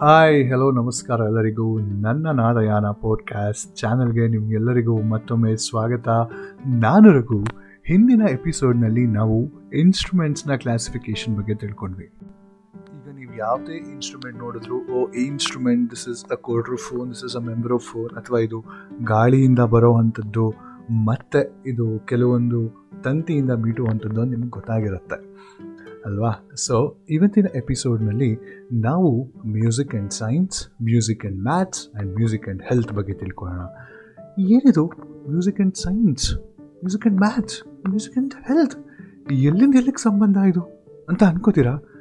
Hi hello ನಮಸ್ಕಾರ ಎಲ್ಲರಿಗೂ. ನನ್ನ ನಾದಯಾನ ಪಾಡ್ಕಾಸ್ಟ್ ಚಾನಲ್ಗೆ ನಿಮ್ಗೆಲ್ಲರಿಗೂ ಮತ್ತೊಮ್ಮೆ ಸ್ವಾಗತ. ನಾನು ರಘು. ಹಿಂದಿನ ಎಪಿಸೋಡ್ನಲ್ಲಿ ನಾವು ಇನ್ಸ್ಟ್ರೂಮೆಂಟ್ಸ್ನ ಕ್ಲಾಸಿಫಿಕೇಶನ್ ಬಗ್ಗೆ ತಿಳ್ಕೊಂಡ್ವಿ. ಈಗ ನೀವು ಯಾವುದೇ ಇನ್ಸ್ಟ್ರೂಮೆಂಟ್ ನೋಡಿದ್ರು, ಓ, ಈ ಇನ್ಸ್ಟ್ರೂಮೆಂಟ್ ದಿಸ್ ಇಸ್ ಅ ಕೋಡ್ರು ಫೋನ್ this is a membranophone ಅಥವಾ ಇದು ಗಾಳಿಯಿಂದ ಬರೋ ಅಂಥದ್ದು ಮತ್ತು ಇದು ಕೆಲವೊಂದು ತಂತಿಯಿಂದ ಬೀಟುವಂಥದ್ದು ನಿಮ್ಗೆ ಗೊತ್ತಾಗಿರುತ್ತೆ. ಅಲ್ವಾ? ಸೊ ಇವತ್ತಿನ ಎಪಿಸೋಡ್ನಲ್ಲಿ ನಾವು music and science music and maths and music and health ಬಗ್ಗೆ ತಿಳ್ಕೊಳ್ಳೋಣ. ಏನಿದು? Music and science music and maths music and health ಎಲ್ಲಿಂದ ಎಲ್ಲಿಗೆ ಸಂಬಂಧ ಇದು ಅಂತ ಅನ್ಕೋತೀರಾ?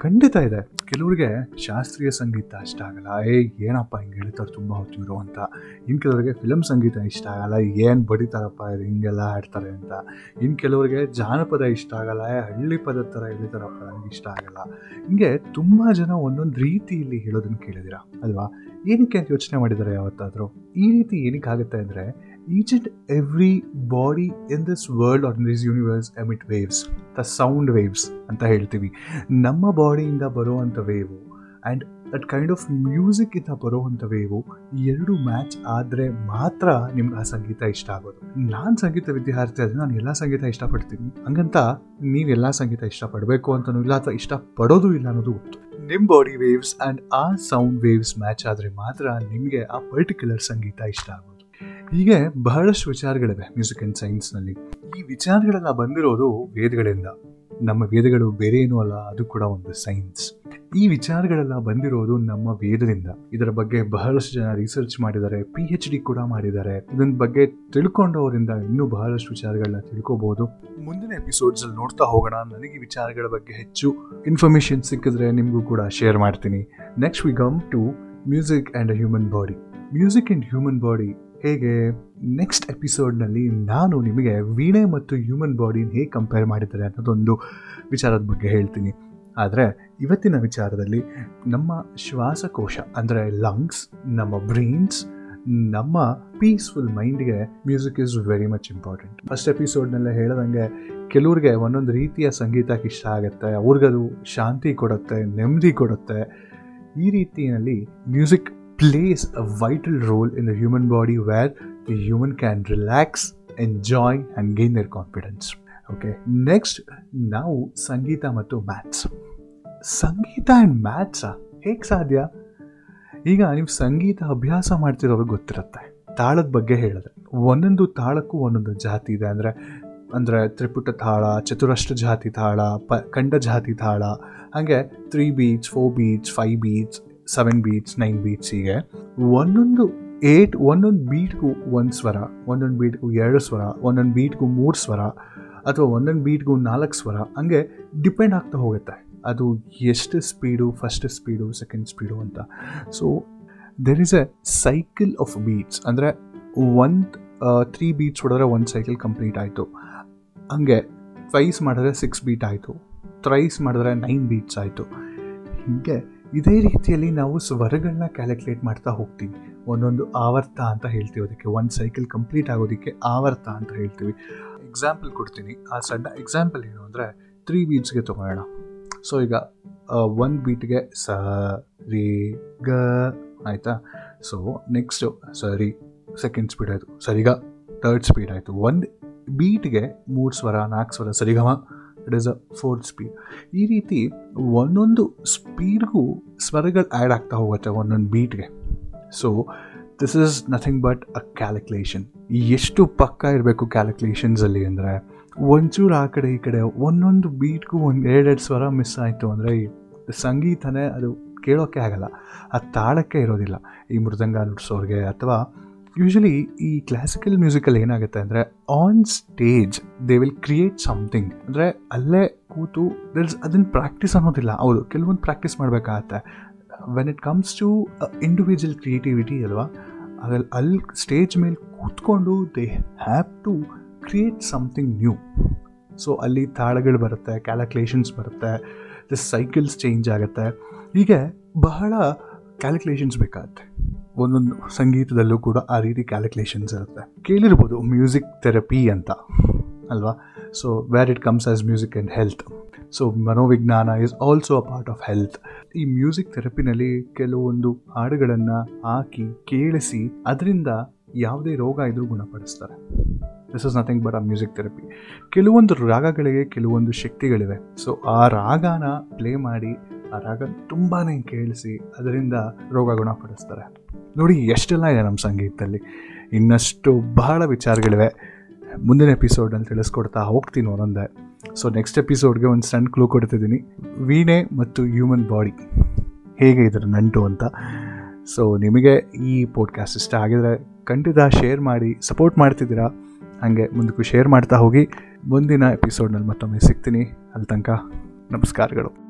ಖಂಡಿತ ಇದೆ. ಕೆಲವರಿಗೆ ಶಾಸ್ತ್ರೀಯ ಸಂಗೀತ ಇಷ್ಟ ಆಗಲ್ಲ. ಏ, ಏನಪ್ಪ ಹಿಂಗೆ ಹೇಳ್ತಾರೆ, ತುಂಬ ಹೊತ್ತಿರು ಅಂತ. ಇನ್ನು ಕೆಲವರಿಗೆ ಫಿಲಮ್ ಸಂಗೀತ ಇಷ್ಟ ಆಗಲ್ಲ. ಏನು ಬಡಿತಾರಪ್ಪ ಇದು ಹಿಂಗೆಲ್ಲ ಆಡ್ತಾರೆ ಅಂತ. ಇನ್ನು ಕೆಲವರಿಗೆ ಜಾನಪದ ಇಷ್ಟ ಆಗಲ್ಲ. ಹಳ್ಳಿ ಪದ ಥರ ಹೇಳಿದಾರಪ್ಪ ನನಗೆ ಇಷ್ಟ ಆಗಲ್ಲ. ಹಿಂಗೆ ತುಂಬ ಜನ ಒಂದೊಂದು ರೀತಿಯಲ್ಲಿ ಹೇಳೋದನ್ನು ಕೇಳಿದಿರ ಅಲ್ವಾ? ಏನಕ್ಕೆ ಅಂತ ಯೋಚನೆ ಮಾಡಿದ್ದಾರೆ ಯಾವತ್ತಾದರೂ? ಈ ರೀತಿ ಏನಕ್ಕೆ ಆಗುತ್ತೆ ಅಂದರೆ each and everybody in this world or this universe emit waves the sound waves ಅಂತ ಹೇಳ್ತೀವಿ. ನಮ್ಮ ಬಾಡಿಯಿಂದ ಬರುವಂಥ wave and that kind of ಮ್ಯೂಸಿಕ್ಕಿಂದ ಬರುವಂಥ ವೇವು ಎರಡು ಮ್ಯಾಚ್ ಆದರೆ ಮಾತ್ರ ನಿಮ್ಗೆ ಆ ಸಂಗೀತ ಇಷ್ಟ ಆಗೋದು. ನಾನು ಸಂಗೀತ ವಿದ್ಯಾರ್ಥಿ ಆದರೆ ನಾನು ಎಲ್ಲ ಸಂಗೀತ ಇಷ್ಟಪಡ್ತೀನಿ. ಹಂಗಂತ ನೀವೆಲ್ಲ ಸಂಗೀತ ಇಷ್ಟಪಡಬೇಕು ಅಂತನೂ ಇಲ್ಲ ಅಥವಾ ಇಷ್ಟಪಡೋದು ಇಲ್ಲ ಅನ್ನೋದು ಗೊತ್ತು. ನಿಮ್ಮ ಬಾಡಿ ವೇವ್ಸ್ ಆ್ಯಂಡ್ ಆ ಸೌಂಡ್ ವೇವ್ಸ್ ಮ್ಯಾಚ್ ಆದರೆ ಮಾತ್ರ ನಿಮಗೆ ಆ ಪರ್ಟಿಕ್ಯುಲರ್ ಸಂಗೀತ ಇಷ್ಟ ಆಗೋದು. ಹೀಗೆ ಬಹಳಷ್ಟು ವಿಚಾರಗಳಿವೆ ಮ್ಯೂಸಿಕ್ ಆ್ಯಂಡ್ ಸೈನ್ಸ್ನಲ್ಲಿ. ಈ ವಿಚಾರಗಳೆಲ್ಲ ಬಂದಿರೋದು ವೇದಗಳಿಂದ. ನಮ್ಮ ವೇದಗಳು ಬೇರೆ ಏನೂ ಅಲ್ಲ, ಅದು ಕೂಡ ಒಂದು ಸೈನ್ಸ್. ಈ ವಿಚಾರಗಳೆಲ್ಲ ಬಂದಿರೋದು ನಮ್ಮ ವೇದದಿಂದ. ಇದರ ಬಗ್ಗೆ ಬಹಳಷ್ಟು ಜನ ರಿಸರ್ಚ್ ಮಾಡಿದ್ದಾರೆ ಪಿ ಎಚ್ ಡಿ ಕೂಡ ಮಾಡಿದ್ದಾರೆ. ಇದನ್ನ ಬಗ್ಗೆ ತಿಳ್ಕೊಂಡವರಿಂದ ಇನ್ನೂ ಬಹಳಷ್ಟು ವಿಚಾರಗಳನ್ನ ತಿಳ್ಕೋಬಹುದು ಮುಂದಿನ ಎಪಿಸೋಡ್ಸ್ ಅಲ್ಲಿ ನೋಡ್ತಾ ಹೋಗೋಣ. ನನಗೆ ವಿಚಾರಗಳ ಬಗ್ಗೆ ಹೆಚ್ಚು ಇನ್ಫಾರ್ಮೇಶನ್ ಸಿಕ್ಕಿದ್ರೆ ನಿಮಗೂ ಕೂಡ ಶೇರ್ ಮಾಡ್ತೀನಿ. Next we come to music and a human body. Music and human body ಹೇಗೆ ನೆಕ್ಸ್ಟ್ ಎಪಿಸೋಡ್ನಲ್ಲಿ ನಾನು ನಿಮಗೆ ವೀಣೆ ಮತ್ತು ಹ್ಯೂಮನ್ ಬಾಡಿನ ಹೇಗೆ ಕಂಪೇರ್ ಮಾಡಿದ್ದಾರೆ ಅನ್ನೋದೊಂದು ವಿಚಾರದ ಬಗ್ಗೆ ಹೇಳ್ತೀನಿ. ಆದರೆ ಇವತ್ತಿನ ವಿಚಾರದಲ್ಲಿ ನಮ್ಮ ಶ್ವಾಸಕೋಶ, ಅಂದರೆ ಲಂಗ್ಸ್ ನಮ್ಮ ಬ್ರೈನ್ಸ್ ನಮ್ಮ peaceful ಮೈಂಡ್ಗೆ music is very much important first ಎಪಿಸೋಡ್ನಲ್ಲೇ ಹೇಳ್ದಂಗೆ ಕೆಲವ್ರಿಗೆ ಒಂದೊಂದು ರೀತಿಯ ಸಂಗೀತಕ್ಕೆ ಇಷ್ಟ ಆಗುತ್ತೆ, ಅವ್ರಿಗದು ಶಾಂತಿ ಕೊಡುತ್ತೆ, ನೆಮ್ಮದಿ ಕೊಡುತ್ತೆ. ಈ ರೀತಿಯಲ್ಲಿ music plays a vital role in the human body where the human can relax, enjoy, and gain their confidence. Okay next ನಾವು ಸಂಗೀತ ಮತ್ತು ಮ್ಯಾಥ್ಸ್ ಸಂಗೀತ ಆ್ಯಂಡ್ ಮ್ಯಾಥ್ಸಾ ಹೇಗೆ ಸಾಧ್ಯ? ಈಗ ನೀವು ಸಂಗೀತ ಅಭ್ಯಾಸ ಮಾಡ್ತಿರೋರಿಗೆ ಗೊತ್ತಿರುತ್ತೆ. ತಾಳದ ಬಗ್ಗೆ ಹೇಳಿದ್ರೆ ಒಂದೊಂದು ತಾಳಕ್ಕೂ ಒಂದೊಂದು ಜಾತಿ ಇದೆ. ಅಂದರೆ ಅಂದರೆ ತ್ರಿಪುಟ ತಾಳ ಚತುರಷ್ಟ ಜಾತಿ ತಾಳ ಪ ಖಂಡ ಜಾತಿ ತಾಳ ಹಾಗೆ three beats four beats five beats seven beats nine beats ಹೀಗೆ. ಒಂದೊಂದು ಏಟ್ ಒಂದೊಂದು ಬೀಟ್ಗೂ ಒಂದು ಸ್ವರ, ಒಂದೊಂದು ಬೀಟ್ಗೂ ಎರಡು ಸ್ವರ, ಒಂದೊಂದು ಬೀಟ್ಗೂ ಮೂರು ಸ್ವರ, ಅಥವಾ ಒಂದೊಂದು ಬೀಟ್ಗೂ ನಾಲ್ಕು ಸ್ವರ, ಹಂಗೆ ಡಿಪೆಂಡ್ ಆಗ್ತಾ ಹೋಗುತ್ತೆ. ಅದು ಎಷ್ಟು speed first speed second speed ಅಂತ. So there is a cycle of beats ಅಂದರೆ ಒಂದು ತ್ರೀ ಬೀಟ್ಸ್ ಹೊಡೆದ್ರೆ ಒಂದು ಸೈಕಲ್ ಕಂಪ್ಲೀಟ್ ಆಯಿತು. ಹಂಗೆ ಟ್ವೈಸ್ ಮಾಡಿದ್ರೆ ಸಿಕ್ಸ್ ಬೀಟ್ ಆಯಿತು. ಥ್ರೈಸ್ ಮಾಡಿದ್ರೆ ನೈನ್ ಬೀಟ್ಸ್ ಆಯಿತು. ಹೀಗೆ ಇದೇ ರೀತಿಯಲ್ಲಿ ನಾವು ಸ್ವರಗಳನ್ನ ಕ್ಯಾಲ್ಕುಲೇಟ್ ಮಾಡ್ತಾ ಹೋಗ್ತೀವಿ. ಒಂದೊಂದು ಆವರ್ತ ಅಂತ ಹೇಳ್ತೀವಿ ಅದಕ್ಕೆ ಒಂದು ಸೈಕಲ್ ಕಂಪ್ಲೀಟ್ ಆಗೋದಕ್ಕೆ ಆವರ್ತ ಅಂತ ಹೇಳ್ತೀವಿ. ಎಕ್ಸಾಂಪಲ್ ಕೊಡ್ತೀನಿ. ಆ ಸಣ್ಣ ಎಕ್ಸಾಂಪಲ್ ಏನು ಅಂದರೆ ತ್ರೀ ಬೀಟ್ಸ್ಗೆ ತೊಗೊಳ್ಳೋಣ. ಸೊ ಈಗ ಒಂದು ಬೀಟ್ಗೆ ಸ, ರಿ, ಗ, ಆಯಿತಾ? ಸೊ ನೆಕ್ಸ್ಟು ಸರಿ ಸೆಕೆಂಡ್ ಸ್ಪೀಡ್ ಆಯಿತು. ಸರಿಗ? ತರ್ಡ್ ಸ್ಪೀಡ್ ಆಯಿತು. ಒಂದು ಬೀಟ್ಗೆ ಮೂರು ಸ್ವರ, ನಾಲ್ಕು ಸ್ವರ, ಸರಿಗಮ? It is a fourth speed ಈ ರೀತಿ ಒಂದೊಂದು ಸ್ಪೀಡ್ಗೂ ಸ್ವರಗಳು ಆ್ಯಡ್ ಆಗ್ತಾ ಹೋಗುತ್ತೆ ಒಂದೊಂದು ಬೀಟ್ಗೆ so this is nothing but a calculation ಎಷ್ಟು ಪಕ್ಕ ಇರಬೇಕು ಕ್ಯಾಲ್ಕುಲೇಷನ್ಸಲ್ಲಿ ಅಂದರೆ, ಒಂಚೂರು ಆ ಕಡೆ ಈ ಕಡೆ ಒಂದೊಂದು ಬೀಟ್ಗೂ ಒಂದು ಎರಡೆರಡು ಸ್ವರ ಮಿಸ್ ಆಯಿತು ಅಂದರೆ ಸಂಗೀತನೇ ಅದು ಕೇಳೋಕ್ಕೆ ಆಗಲ್ಲ. ಆ ತಾಳಕ್ಕೆ ಇರೋದಿಲ್ಲ. ಈ ಮೃದಂಗ ನುಡಿಸೋರಿಗೆ ಅಥವಾ ಯೂಶಲಿ ಈ ಕ್ಲಾಸಿಕಲ್ ಮ್ಯೂಸಿಕಲ್ಲಿ ಏನಾಗುತ್ತೆ ಅಂದರೆ on stage they will create something ಅಂದರೆ, ಅಲ್ಲೇ ಕೂತು ದರ್ಸ್ ಅದನ್ನು ಪ್ರಾಕ್ಟೀಸ್ ಅನ್ನೋದಿಲ್ಲ. ಹೌದು, ಕೆಲವೊಂದು ಪ್ರಾಕ್ಟೀಸ್ ಮಾಡಬೇಕಾಗತ್ತೆ. When it comes to individual creativity ಅಲ್ವಾ, ಅದ್ರಲ್ಲಿ ಅಲ್ಲಿ ಸ್ಟೇಜ್ ಮೇಲೆ ಕೂತ್ಕೊಂಡು they have to create something new so ಅಲ್ಲಿ ತಾಳಗಳು ಬರುತ್ತೆ ಕ್ಯಾಲ್ಕುಲೇಷನ್ಸ್ ಬರುತ್ತೆ ದ ಸೈಕಲ್ಸ್ ಚೇಂಜ್ ಆಗುತ್ತೆ. ಹೀಗೆ ಬಹಳ ಕ್ಯಾಲ್ಕುಲೇಷನ್ಸ್ ಬೇಕಾಗುತ್ತೆ. ಒಂದೊಂದು ಸಂಗೀತದಲ್ಲೂ ಕೂಡ ಆ ರೀತಿ ಕ್ಯಾಲ್ಕುಲೇಷನ್ಸ್ ಇರುತ್ತೆ. ಕೇಳಿರ್ಬೋದು ಮ್ಯೂಸಿಕ್ ಥೆರಪಿ ಅಂತ, ಅಲ್ವಾ? So where it comes as music and health so ಮನೋವಿಜ್ಞಾನ is also a part of health ಈ ಮ್ಯೂಸಿಕ್ ಥೆರಪಿನಲ್ಲಿ ಕೆಲವೊಂದು ಹಾಡುಗಳನ್ನು ಹಾಕಿ, ಕೇಳಿಸಿ, ಅದರಿಂದ ಯಾವುದೇ ರೋಗ ಇದ್ರೂ ಗುಣಪಡಿಸ್ತಾರೆ. This is nothing but a music therapy ಕೆಲವೊಂದು ರಾಗಗಳಿಗೆ ಕೆಲವೊಂದು ಶಕ್ತಿಗಳಿವೆ. ಸೊ ಆ ರಾಗನ ಪ್ಲೇ ಮಾಡಿ, ಆ ರಾಗ ತುಂಬಾ ಕೇಳಿಸಿ, ಅದರಿಂದ ರೋಗ ಗುಣಪಡಿಸ್ತಾರೆ. ನೋಡಿ, ಎಷ್ಟೆಲ್ಲ ಇದೆ ನಮ್ಮ ಸಂಗೀತದಲ್ಲಿ. ಇನ್ನಷ್ಟು ಬಹಳ ವಿಚಾರಗಳಿವೆ. ಮುಂದಿನ ಎಪಿಸೋಡಲ್ಲಿ ತಿಳಿಸ್ಕೊಡ್ತಾ ಹೋಗ್ತೀನಿ ಒಂದೊಂದೇ. ಸೊ ನೆಕ್ಸ್ಟ್ ಎಪಿಸೋಡ್ಗೆ ಒಂದು ಸಣ್ಣ ಕ್ಲೂ ಕೊಡ್ತಿದ್ದೀನಿ. ವೀಣೆ ಮತ್ತು ಹ್ಯೂಮನ್ ಬಾಡಿ ಹೇಗೆ ಇದರ ನಂಟು ಅಂತ. ಸೊ ನಿಮಗೆ ಈ ಪಾಡ್ಕಾಸ್ಟ್ ಇಷ್ಟ ಆಗಿದರೆ ಖಂಡಿತ ಶೇರ್ ಮಾಡಿ ಸಪೋರ್ಟ್ ಮಾಡ್ತಿದ್ದೀರಾ? ಹಾಗೆ ಮುಂದಕ್ಕೂ ಶೇರ್ ಮಾಡ್ತಾ ಹೋಗಿ. ಮುಂದಿನ ಎಪಿಸೋಡ್ನಲ್ಲಿ ಮತ್ತೊಮ್ಮೆ ಸಿಗ್ತೀನಿ. ಅಲ್ಲಿ ತನಕ ನಮಸ್ಕಾರಗಳು.